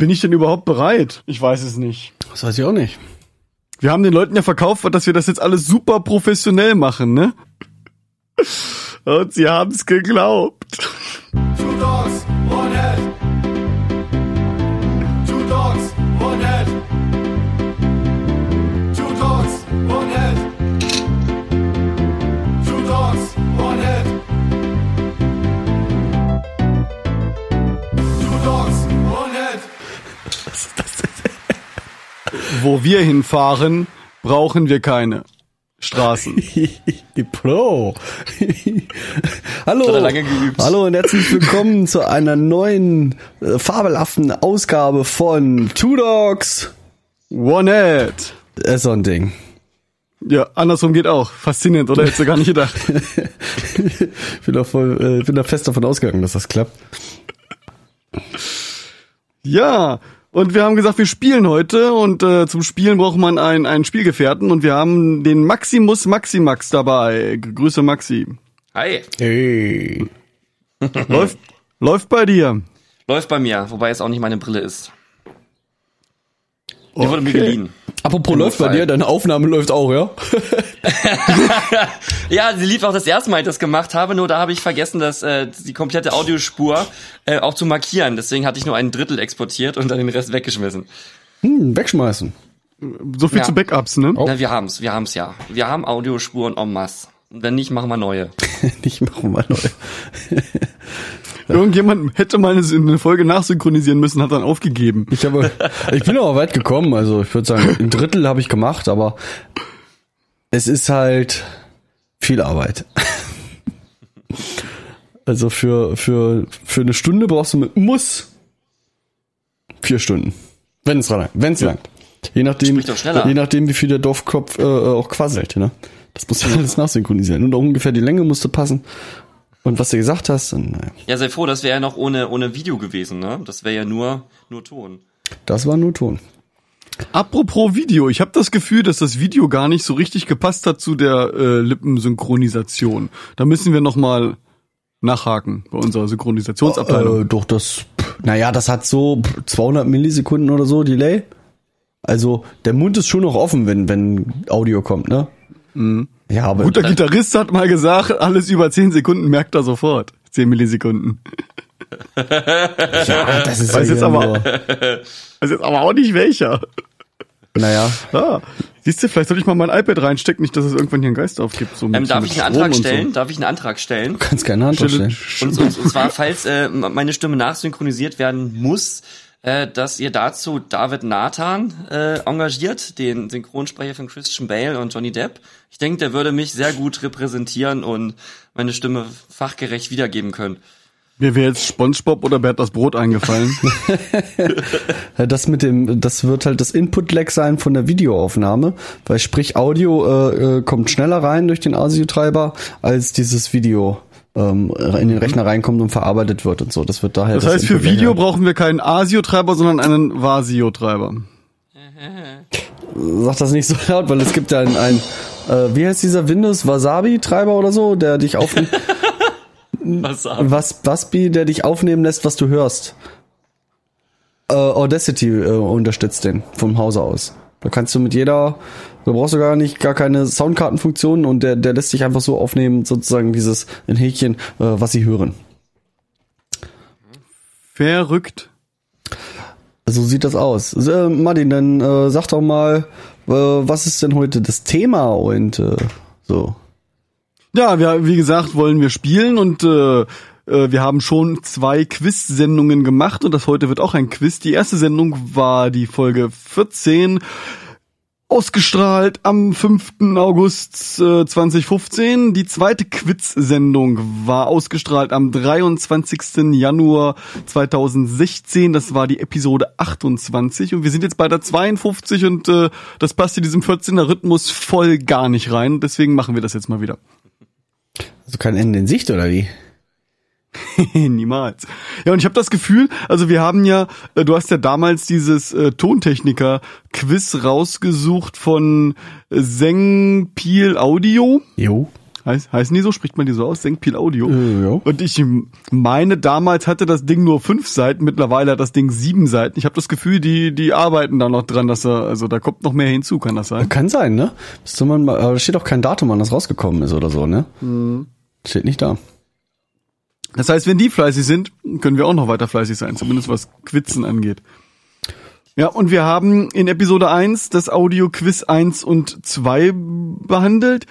Bin ich denn überhaupt bereit? Ich weiß es nicht. Das weiß ich auch nicht. Wir haben den Leuten ja verkauft, dass wir das jetzt alles super professionell machen, ne? Und sie haben's geglaubt. Wo wir hinfahren, brauchen wir keine Straßen. Die Pro. Hallo. hat lange geübt. Hallo und herzlich willkommen zu einer neuen äh, fabelhaften Ausgabe von Two Dogs. One Head. Äh, so ein Ding. Ja, andersrum geht auch. Faszinierend, oder? Hättest du gar nicht gedacht. Ich bin, auch voll, äh, bin da fest davon ausgegangen, dass das klappt. Ja, und wir haben gesagt, wir spielen heute und äh, zum Spielen braucht man einen, einen Spielgefährten und wir haben den Maximus Maximax dabei. Grüße Maxi. Hi. Hey. Läuft, läuft bei dir. Läuft bei mir, wobei es auch nicht meine Brille ist. Die wurde mir Okay. geliehen. Apropos läuft bei dir, deine Aufnahme läuft auch, ja? Ja, sie lief auch das erste Mal, als ich das gemacht habe, nur da habe ich vergessen, dass äh, die komplette Audiospur äh, auch zu markieren. Deswegen hatte ich nur ein Drittel exportiert und dann den Rest weggeschmissen. Hm, wegschmeißen. So viel Ja. zu Backups, ne? Oh. Na, wir haben's, wir haben's ja. Wir haben Audiospuren en masse. Und wenn nicht, machen wir neue. Nicht machen wir neu. Irgendjemand hätte mal eine, eine Folge nachsynchronisieren müssen, hat dann aufgegeben. Ich habe, ich bin aber weit gekommen. Also ich würde sagen, ein Drittel habe ich gemacht, aber es ist halt viel Arbeit. Also für für für eine Stunde brauchst du mit muss vier Stunden, wenn es lang, wenn es langt. Je nachdem, je nachdem, wie viel der Dorfkopf äh, auch quasselt, ne? Das muss ja alles nachsynchronisieren und auch ungefähr die Länge musste passen. Und was du gesagt hast, und, naja, Ja, sei froh, das wäre ja noch ohne, ohne Video gewesen, ne? Das wäre ja nur, nur Ton. das war nur Ton. Apropos Video, ich habe das Gefühl, dass das Video gar nicht so richtig gepasst hat zu der äh, Lippensynchronisation. Da müssen wir noch mal nachhaken bei unserer Synchronisationsabteilung. Äh, doch das, naja, das hat so 200 Millisekunden oder so Delay. Also der Mund ist schon noch offen, wenn wenn Audio kommt, ne? Ja, aber Guter Gitarrist hat mal gesagt, alles über 10 Sekunden merkt er sofort. 10 Millisekunden. ja, das ist Weiß ja jetzt aber- nur, Weiß jetzt aber auch nicht welcher. naja, Ah, siehst du, vielleicht sollte ich mal mein iPad reinstecken, nicht, dass es irgendwann hier einen Geist aufgibt. So Ähm, darf ich einen Strom Antrag und so. stellen? Darf ich einen Antrag stellen? kannst keine Hand Stelle- aufstellen. Und, und, und zwar, falls äh, meine Stimme nachsynchronisiert werden muss, äh, dass ihr dazu David Nathan äh, engagiert, den Synchronsprecher von Christian Bale und Johnny Depp. Ich denke, der würde mich sehr gut repräsentieren und meine Stimme fachgerecht wiedergeben können. Mir wäre jetzt SpongeBob oder Bert das Brot eingefallen. Das mit dem, das wird halt das Input-Lag sein von der Videoaufnahme, weil sprich Audio äh, äh, kommt schneller rein durch den ASIO-Treiber, als dieses Video ähm, in den Rechner reinkommt und verarbeitet wird und so. Das wird daher. Das heißt, für Video brauchen wir keinen ASIO-Treiber, sondern einen VASIO-Treiber. Sag das nicht so laut, weil es gibt ja einen, einen äh, wie heißt dieser Windows Wasabi-Treiber oder so, der dich auf Was ab? was Waspi, der dich aufnehmen lässt, was du hörst. Äh, Audacity äh, unterstützt den vom Hause aus. Da kannst du mit jeder, da brauchst du gar nicht gar keine Soundkartenfunktion und der der lässt dich einfach so aufnehmen, sozusagen dieses ein Häkchen, äh, was sie hören. Verrückt. So sieht das aus. Äh, Martin, dann äh, sag doch mal, äh, was ist denn heute das Thema und äh, so. Ja, wir, wie gesagt, wollen wir spielen und äh, äh, wir haben schon zwei Quiz-Sendungen gemacht und das heute wird auch ein Quiz. Die erste Sendung war die Folge 14, ausgestrahlt am 5. August äh, 2015. Die zweite Quiz-Sendung war ausgestrahlt am 23. Januar 2016. Das war die Episode 28 und wir sind jetzt bei der 52 und äh, das passt in diesem 14er Rhythmus voll gar nicht rein. Deswegen machen wir das jetzt mal wieder. Also kein Ende in Sicht oder wie? Niemals. Ja, und ich habe das Gefühl, also wir haben ja, äh, du hast ja damals dieses äh, Tontechniker-Quiz rausgesucht von äh, Seng Piel Audio. Jo. Heiß, heißen die so? Spricht man die so aus? Senkpil Audio. Äh, ja. Und ich meine, damals hatte das Ding nur fünf Seiten, mittlerweile hat das Ding sieben Seiten. Ich habe das Gefühl, die, die arbeiten da noch dran, dass er, also da kommt noch mehr hinzu, kann das sein? Kann sein, ne? Müsste man aber da steht auch kein Datum, wann das rausgekommen ist oder so, ne? Steht nicht da. Das heißt, wenn die fleißig sind, können wir auch noch weiter fleißig sein, zumindest was Quizen angeht. Ja, und wir haben in Episode 1 das Audio Quiz 1 und 2 behandelt.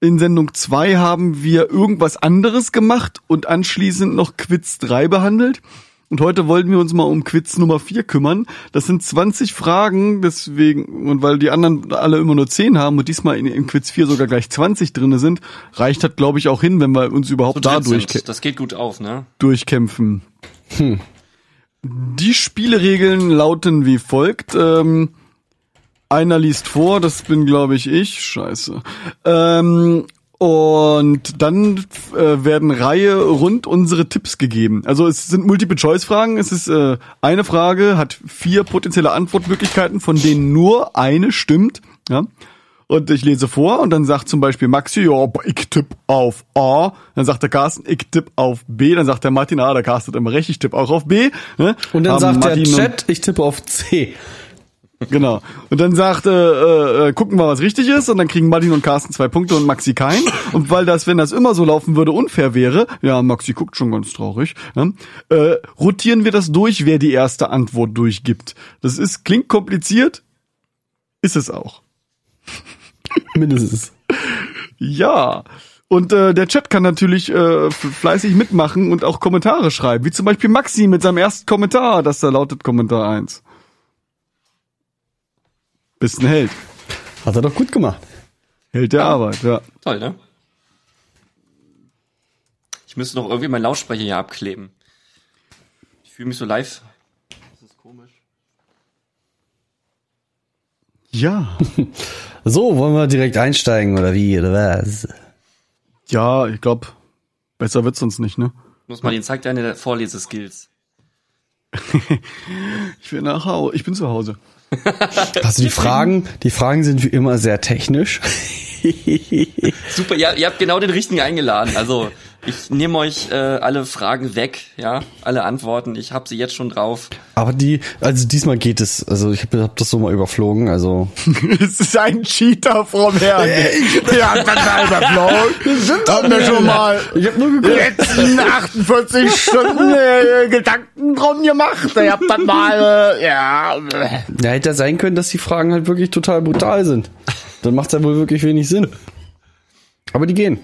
In Sendung 2 haben wir irgendwas anderes gemacht und anschließend noch Quiz 3 behandelt. Und heute wollten wir uns mal um Quiz Nummer 4 kümmern. Das sind 20 Fragen, deswegen, und weil die anderen alle immer nur 10 haben und diesmal in, in Quiz 4 sogar gleich 20 drinne sind, reicht das, glaube ich, auch hin, wenn wir uns überhaupt da dritt sind. durchkä Das geht gut auf, ne? durchkämpfen. Die Spielregeln lauten wie folgt. Ähm, einer liest vor, das bin glaube ich ich. Scheiße. Ähm, und dann äh, werden Reihe rund unsere Tipps gegeben. Also es sind Multiple-Choice-Fragen. Es ist äh, eine Frage, hat vier potenzielle Antwortmöglichkeiten, von denen nur eine stimmt. Ja. Und ich lese vor und dann sagt zum Beispiel Maxi, ja, ich tipp auf A. Dann sagt der Carsten, ich tipp auf B. Dann sagt der Martin, ah, der Carsten hat immer recht, ich tipp auch auf B. Ne? Und dann Haben sagt Martin der Chat, ich tippe auf C. Genau. Und dann sagt, äh, äh, äh, gucken wir, was richtig ist. Und dann kriegen Martin und Carsten zwei Punkte und Maxi keinen. Und weil das, wenn das immer so laufen würde, unfair wäre, ja, Maxi guckt schon ganz traurig, ja, äh, rotieren wir das durch, wer die erste Antwort durchgibt. Das ist, klingt kompliziert, ist es auch. Mindestens. Ja. Und äh, der Chat kann natürlich äh, fleißig mitmachen und auch Kommentare schreiben. Wie zum Beispiel Maxi mit seinem ersten Kommentar, das da lautet Kommentar 1. Bist ein Held. Hat er doch gut gemacht. Held der Arbeit, ja. Toll, ne? Ich müsste noch irgendwie meinen Lautsprecher hier abkleben. Ich fühle mich so live. Das ist komisch. Ja. So, wollen wir direkt einsteigen oder wie, oder was? Ja, ich glaube, besser wird's uns nicht, ne? Muss mal den zeig deine Vorleseskills. Ich will nach Hause. Ich bin zu Hause. Also die Fragen, die Fragen sind wie immer sehr technisch. Super, ja, ihr habt genau den richtigen eingeladen. Also ich nehme euch äh, alle Fragen weg, ja, alle Antworten. Ich habe sie jetzt schon drauf. Aber die, also diesmal geht es, also ich habe hab das so mal überflogen, also. Es ist ein Cheater vom Herrn. Ja, dann halber Flow. Haben wir schon mal Ich habe nur die letzten 48 Stunden äh, Gedanken drum gemacht. Ich hab dann mal, äh, ja. Ja, hätte ja sein können, dass die Fragen halt wirklich total brutal sind. Dann macht's ja wohl wirklich wenig Sinn. Aber die gehen.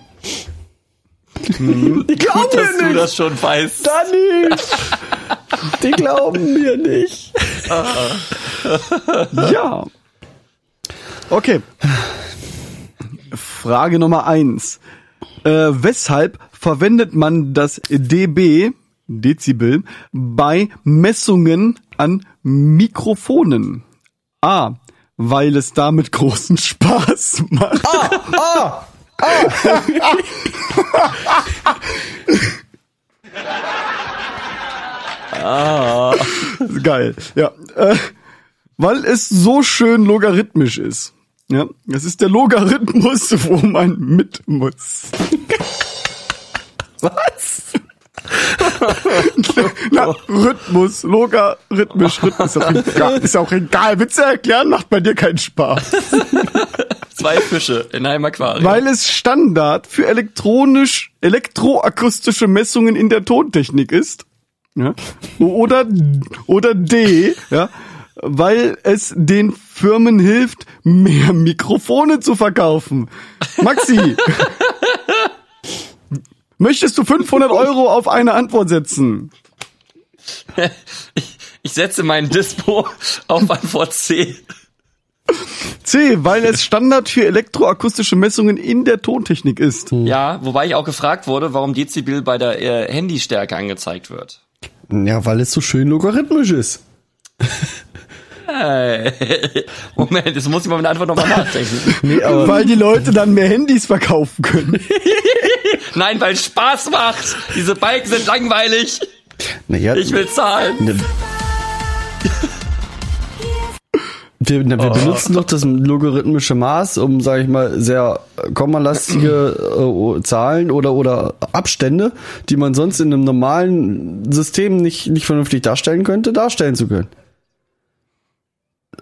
Die glauben Dass mir du nicht. das schon weißt. Danny! Die glauben mir nicht. Ja. Okay. Frage Nummer eins. Äh, weshalb verwendet man das dB, Dezibel, bei Messungen an Mikrofonen? A. Weil es damit großen Spaß macht. Ah! Geil. Ja. Äh, weil es so schön logarithmisch ist. Ja, das ist der Logarithmus, wo man mit muss. Was? Na, Rhythmus, logarithmisch, Rhythmus. Ist auch egal. Witze erklären macht bei dir keinen Spaß. Zwei Fische in einem Aquarium. Weil es Standard für elektronisch, elektroakustische Messungen in der Tontechnik ist. Ja. Oder, oder D, ja. Weil es den Firmen hilft, mehr Mikrofone zu verkaufen. Maxi. Möchtest du 500 Euro auf eine Antwort setzen? ich, ich setze meinen Dispo auf Antwort C. C, weil es Standard für elektroakustische Messungen in der Tontechnik ist. Ja, wobei ich auch gefragt wurde, warum Dezibel bei der äh, Handystärke angezeigt wird. Ja, weil es so schön logarithmisch ist. Moment, jetzt muss ich mal mit der Antwort nochmal nachdenken. Nee, aber Weil die Leute dann mehr Handys verkaufen können. Nein, weil es Spaß macht. Diese Balken sind langweilig. naja, Ich will zahlen. Wir Wir, wir benutzen doch das logarithmische Maß, um, sage ich mal, sehr kommalastige äh, Zahlen oder oder Abstände, die man sonst in einem normalen System nicht nicht vernünftig darstellen könnte, darstellen zu können.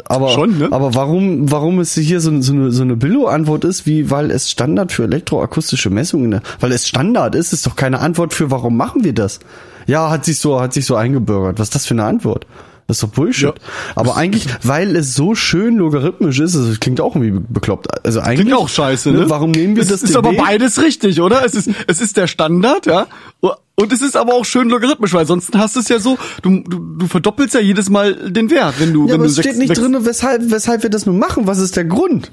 Aber, Schon, ne? aber warum, warum es hier so, so eine, so eine Billo-Antwort ist, wie, weil es Standard für elektroakustische Messungen, ist? weil es Standard ist, ist doch keine Antwort für, warum machen wir das? Ja, hat sich so, hat sich so eingebürgert. Was ist das für eine Antwort? Das ist doch Bullshit. Ja. Aber eigentlich, weil es so schön logarithmisch ist, also es klingt auch irgendwie bekloppt. Also eigentlich. Klingt auch scheiße, ne? Warum nehmen wir es das ist aber beides richtig, oder? Es ist, es ist der Standard, ja. Und es ist aber auch schön logarithmisch, weil sonst hast du es ja so, du, du, du verdoppelst ja jedes Mal den Wert, wenn du, Ja, wenn aber du es steht nicht sechs- drin, weshalb, weshalb wir das nun machen. Was ist der Grund?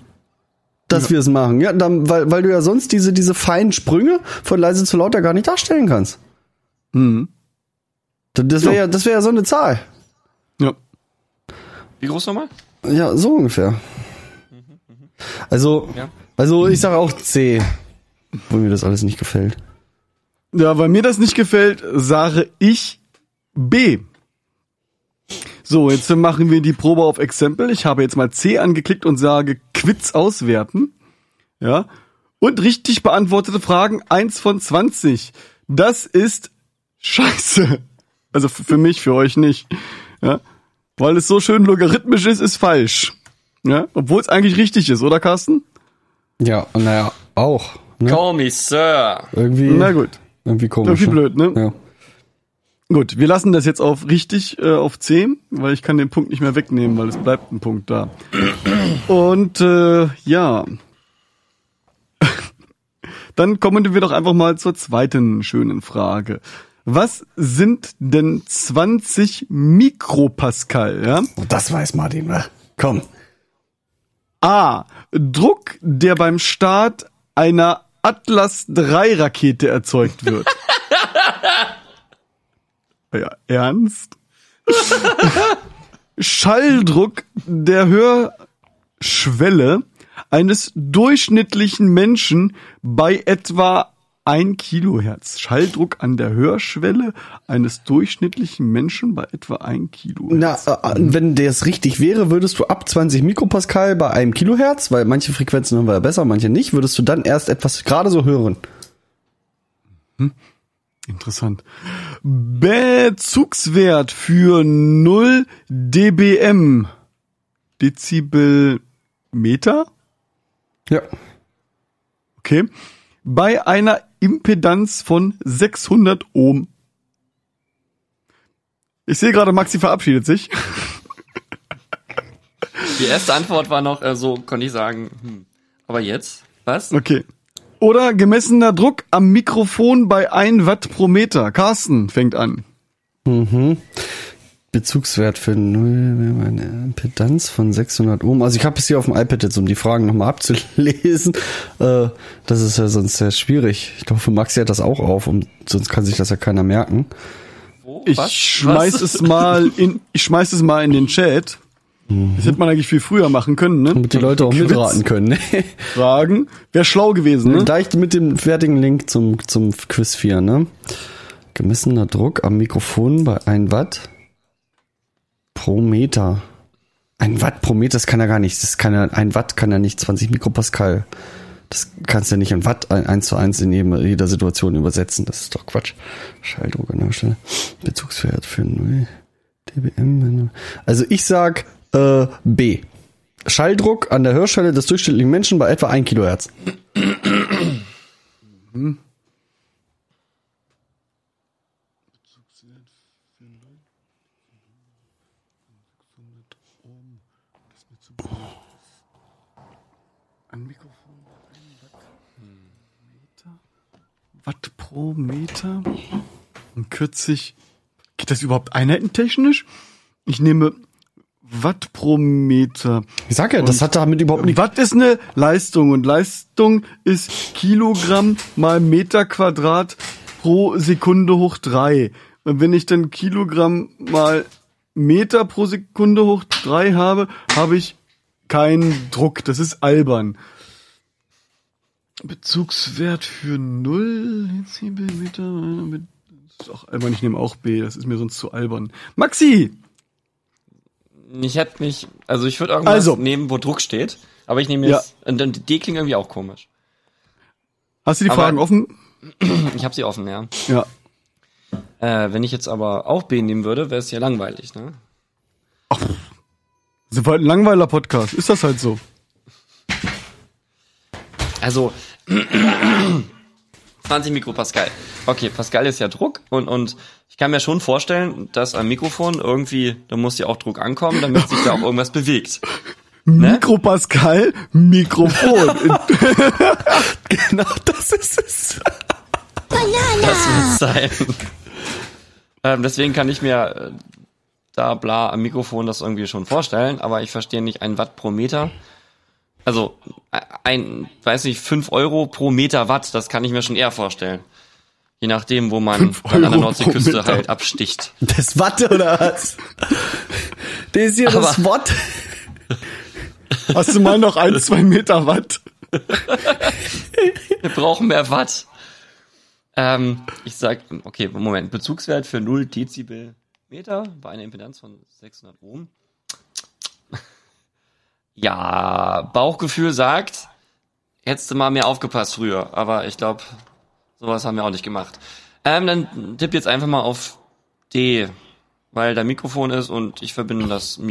Dass wir es machen, ja, dann, weil, weil du ja sonst diese, diese feinen Sprünge von leise zu lauter gar nicht darstellen kannst. Mhm. Das wäre ja, das wäre ja so eine Zahl. Ja. Wie groß nochmal? Ja, so ungefähr. Also, Ja. also ich sage auch C, wo mir das alles nicht gefällt. Ja, weil mir das nicht gefällt, sage ich B. So, jetzt machen wir die Probe auf Exempel. Ich habe jetzt mal C angeklickt und sage Quiz auswerten. Ja. Und richtig beantwortete Fragen 1 von 20. Das ist scheiße. Also für mich, für euch nicht. Ja. Weil es so schön logarithmisch ist, ist falsch. Ja. Obwohl es eigentlich richtig ist, oder Carsten? Ja, naja, auch. Ne? Kommissar. Irgendwie, Na gut. irgendwie komisch. Irgendwie blöd, ne? Ja. Gut, wir lassen das jetzt auf richtig, äh, auf 10, weil ich kann den Punkt nicht mehr wegnehmen, weil es bleibt ein Punkt da. Und äh, ja. Dann kommen wir doch einfach mal zur zweiten schönen Frage. Was sind denn 20 Mikropascal? Ja? Oh, das weiß Martin, wa? Komm. A. Druck, der beim Start einer Atlas 3 Rakete erzeugt wird. ja, ernst? Schalldruck der Hörschwelle eines durchschnittlichen Menschen bei etwa 1 Kilohertz. Schalldruck an der Hörschwelle eines durchschnittlichen Menschen bei etwa 1 Kilohertz. Na, äh, wenn das richtig wäre, würdest du ab 20 Mikropascal bei einem Kilohertz, weil manche Frequenzen hören wir ja besser, manche nicht, würdest du dann erst etwas gerade so hören. Interessant. Bezugswert für 0 dBm. Dezibelmeter? Ja. Okay. Bei einer Impedanz von 600 Ohm. Ich sehe gerade, Maxi verabschiedet sich. Die erste Antwort war noch, äh, so konnte ich sagen, hm. aber jetzt? Was? Okay. Oder gemessener Druck am Mikrofon bei 1 Watt pro Meter. Carsten fängt an. Bezugswert für null, eine Impedanz von 600 Ohm. Also ich habe es hier auf dem iPad jetzt, um die Fragen nochmal abzulesen. Äh, das ist ja sonst sehr schwierig. Ich glaube, für Maxi hat das auch auf, und sonst kann sich das ja keiner merken. Wo? Ich Was? schmeiß Was? es mal in, ich schmeiß es mal in den Chat. Das hätte man eigentlich viel früher machen können, ne? Damit die Leute auch Quiz mitraten können. Ne? Fragen. Wäre schlau gewesen, ne? Gleich mit dem fertigen Link zum, zum Quiz 4, ne? Gemessener Druck am Mikrofon bei 1 Watt pro Meter. Ein Watt pro Meter, das kann ja gar nicht. Das kann ja, ein Watt kann ja nicht 20 Mikropascal. Das kannst du ja nicht in Watt ein- eins zu eins in jeder Situation übersetzen. Das ist doch Quatsch. Schalldruck an der Stelle. Bezugswert für 0 dBm. Also ich sag äh, B. Schalldruck an der Hörschwelle des durchschnittlichen Menschen bei etwa 1 Kilohertz. Ein Mikrofon. Watt pro Meter. Und 40. Geht das überhaupt einheitentechnisch? Ich nehme Watt pro Meter. Ich sag ja, das hat damit überhaupt nichts. Watt ist eine Leistung und Leistung ist Kilogramm mal Meter Quadrat pro Sekunde hoch drei. Und wenn ich dann Kilogramm mal Meter pro Sekunde hoch drei habe, habe ich keinen Druck. Das ist albern. Bezugswert für 0 Dezibelmeter. Das ist auch albern. Ich nehme auch B. Das ist mir sonst zu albern. Maxi! Ich hätte mich, also ich würde irgendwas Also. nehmen, wo Druck steht. Aber ich nehme Ja. jetzt, und dann die klingt irgendwie auch komisch. Hast du die Aber- Fragen offen? Ich habe sie offen, ja. Ja. Äh, wenn ich jetzt aber auch B nehmen würde, wäre es ja langweilig, ne? Das war ein langweiler Podcast. Ist das halt so? Also 20 Mikropascal. Okay, Pascal ist ja Druck und und ich kann mir schon vorstellen, dass am Mikrofon irgendwie, da muss ja auch Druck ankommen, damit sich da auch irgendwas bewegt. Ne? Mikropascal, Mikrofon. Genau, das ist es. Das muss sein. ähm, deswegen kann ich mir äh, da bla am Mikrofon das irgendwie schon vorstellen, aber ich verstehe nicht ein Watt pro Meter. Also äh, ein, weiß nicht, fünf Euro pro Meter Watt, das kann ich mir schon eher vorstellen. Je nachdem, wo man an der Nordseeküste halt absticht. Das Watte oder was? Das ist hier das Aber- Wort. Hast du mal noch ein, zwei Meter Watt? Wir brauchen mehr Watt. Ähm, ich sag, okay, Moment, Bezugswert für 0 Dezibel Meter bei einer Impedanz von 600 Ohm. Ja, Bauchgefühl sagt, hättest du mal mehr aufgepasst früher, aber ich glaube, sowas haben wir auch nicht gemacht. Ähm, dann tipp jetzt einfach mal auf D, weil da Mikrofon ist und ich verbinde das Mi